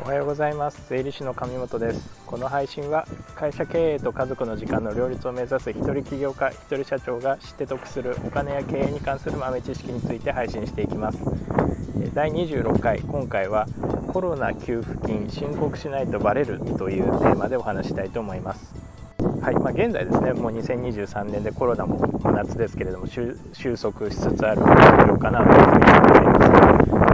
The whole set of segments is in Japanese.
おはようございます。税理士の上本です。この配信は会社経営と家族の時間の両立を目指す一人起業家一人社長が知って得するお金や経営に関する豆知識について配信していきます。第26回今回はコロナ給付金申告しないとバレるというテーマでお話したいと思います。はいまあ、現在ですねもう2023年でコロナも夏ですけれども収束しつつある状況かなというふうに思います。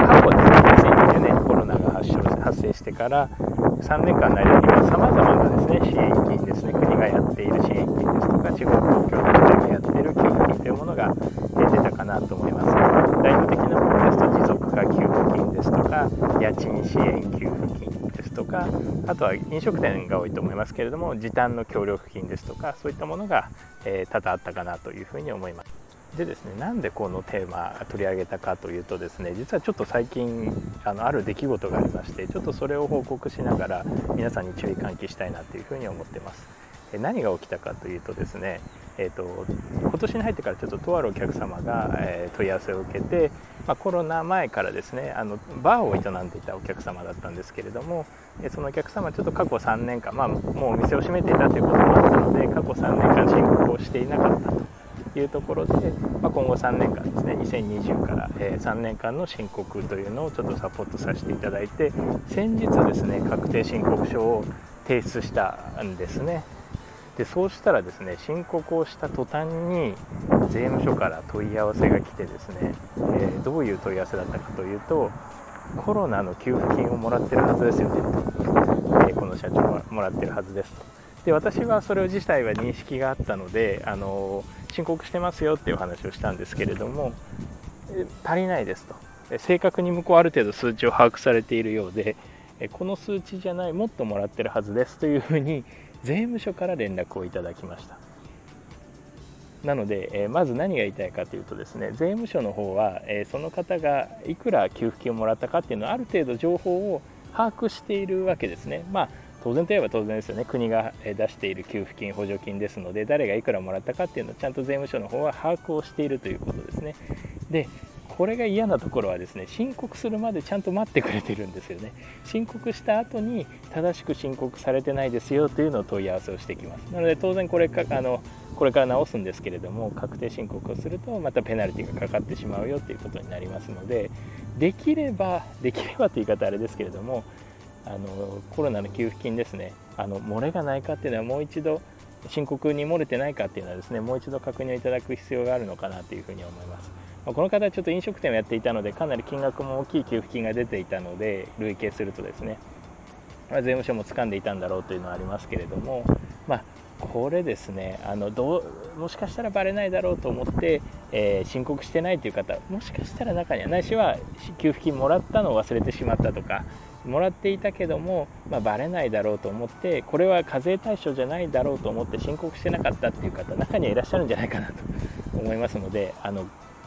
過去ですね2020年にコロナが発症発生してから3年間の間にはさまざまなですね支援金ですね国がやっている支援金ですとか地方公共団体がやっている給付金というものが出たかなと思います。代表的なものですと持続化給付金ですとか家賃支援給付金とかあとは飲食店が多いと思いますけれども時短の協力金ですとかそういったものが、えー、多々あったかなというふうに思います。でですねなんでこのテーマ取り上げたかというとですね実はちょっと最近あのある出来事がありましてちょっとそれを報告しながら皆さんに注意喚起したいなというふうに思ってます。何が起きたかというとですねえーと、今年に入ってからちょっととあるお客様が、え、問い合わせを受けて、まあ、コロナ前からですねあのバーを営んでいたお客様だったんですけれども、えそのお客様ちょっと過去3年間、まあ、もうお店を閉めていたということもあったので過去3年間申告をしていなかったというところで、まあ、今後3年間ですね2020から、え3年間の申告というのをちょっとサポートさせていただいて先日ですね確定申告書を提出したんですね。でそうしたらですね申告をした途端に税務署から問い合わせが来てですね、えー、どういう問い合わせだったかというとコロナの給付金をもらってるはずですよねと、えー、この社長はもらってるはずですと。で私はそれを自体は認識があったのであの申告してますよっていう話をしたんですけれどもえ足りないですと。正確に向こうある程度数値を把握されているようでこの数値じゃないもっともらってるはずですというふうに税務署から連絡をいただきました。なので、えまず何が言いたいかというとですね税務署の方は、えその方がいくら給付金をもらったかっていうのはある程度情報を把握しているわけですね。まあ当然といえば当然ですよね。国が出している給付金補助金ですので誰がいくらもらったかっていうのをちゃんと税務署の方は把握をしているということですね。でこれが嫌なところはですね申告するまでちゃんと待ってくれてるんですよね。申告した後に正しく申告されてないですよというのを問い合わせをしてきます。なので当然これかあのこれから直すんですけれども確定申告をするとまたペナルティがかかってしまうよということになりますのでできればできればという言い方あれですけれどもあのコロナの給付金ですね。あの漏れがないかっていうのはもう一度申告に漏れてないかっていうのはですねもう一度確認をいただく必要があるのかなというふうに思います、この方はちょっと飲食店をやっていたのでかなり金額も大きい給付金が出ていたので累計するとですね、まあ、税務署も掴んでいたんだろうというのはありますけれども、まあ、これですねあのどうもしかしたらバレないだろうと思って、えー、申告してないという方もしかしたら中にはないしは給付金もらったのを忘れてしまったとかもらっていたけども、まあ、バレないだろうと思ってこれは課税対象じゃないだろうと思って申告してなかったっていう方中にはいらっしゃるんじゃないかなと思いますのであの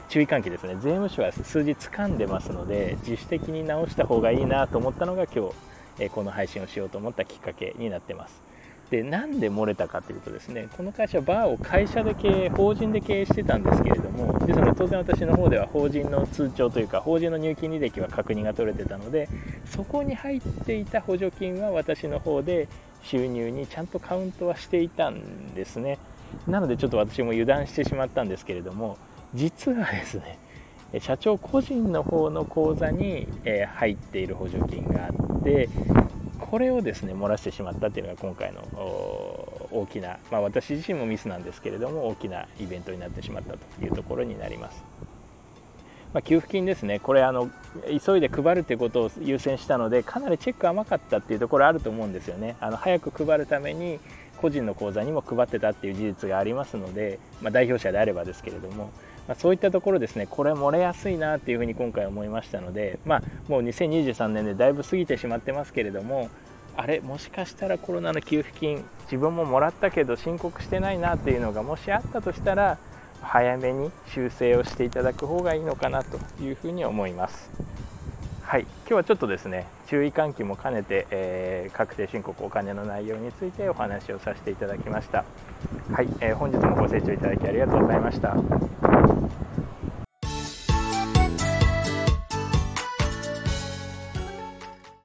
注意喚起ですね税務署は数字掴んでますので自主的に直した方がいいなと思ったのが今日、えこの配信をしようと思ったきっかけになってます。でなんで漏れたかというとですねこの会社バーを会社で経営法人で経営してたんですけれどもですの当然私の方では法人の通帳というか法人の入金履歴は確認が取れてたのでそこに入っていた補助金は私の方で収入にちゃんとカウントはしていたんですねなのでちょっと私も油断してしまったんですけれども実はですね社長個人の方の口座に入っている補助金があってこれをですね漏らしてしまったというのが今回の大きな、まあ、私自身もミスなんですけれども大きなイベントになってしまったというところになります。まあ、給付金ですね、これあの、急いで配るということを優先したので、かなりチェック甘かったっていうところあると思うんですよね。あの早く配るために個人の口座にも配ってたっていう事実がありますので、まあ、代表者であればですけれども、まあ、そういったところですねこれ漏れやすいなっていうふうに今回思いましたので、まあ、もう2023年でだいぶ過ぎてしまってますけれどもあれもしかしたらコロナの給付金自分ももらったけど申告してないなっていうのがもしあったとしたら早めに修正をしていただく方がいいのかなというふうに思います。はい、今日はちょっとですね注意喚起も兼ねて、えー、確定申告お金の内容についてお話をさせていただきました。はい、えー、本日もご清聴いただきありがとうございました。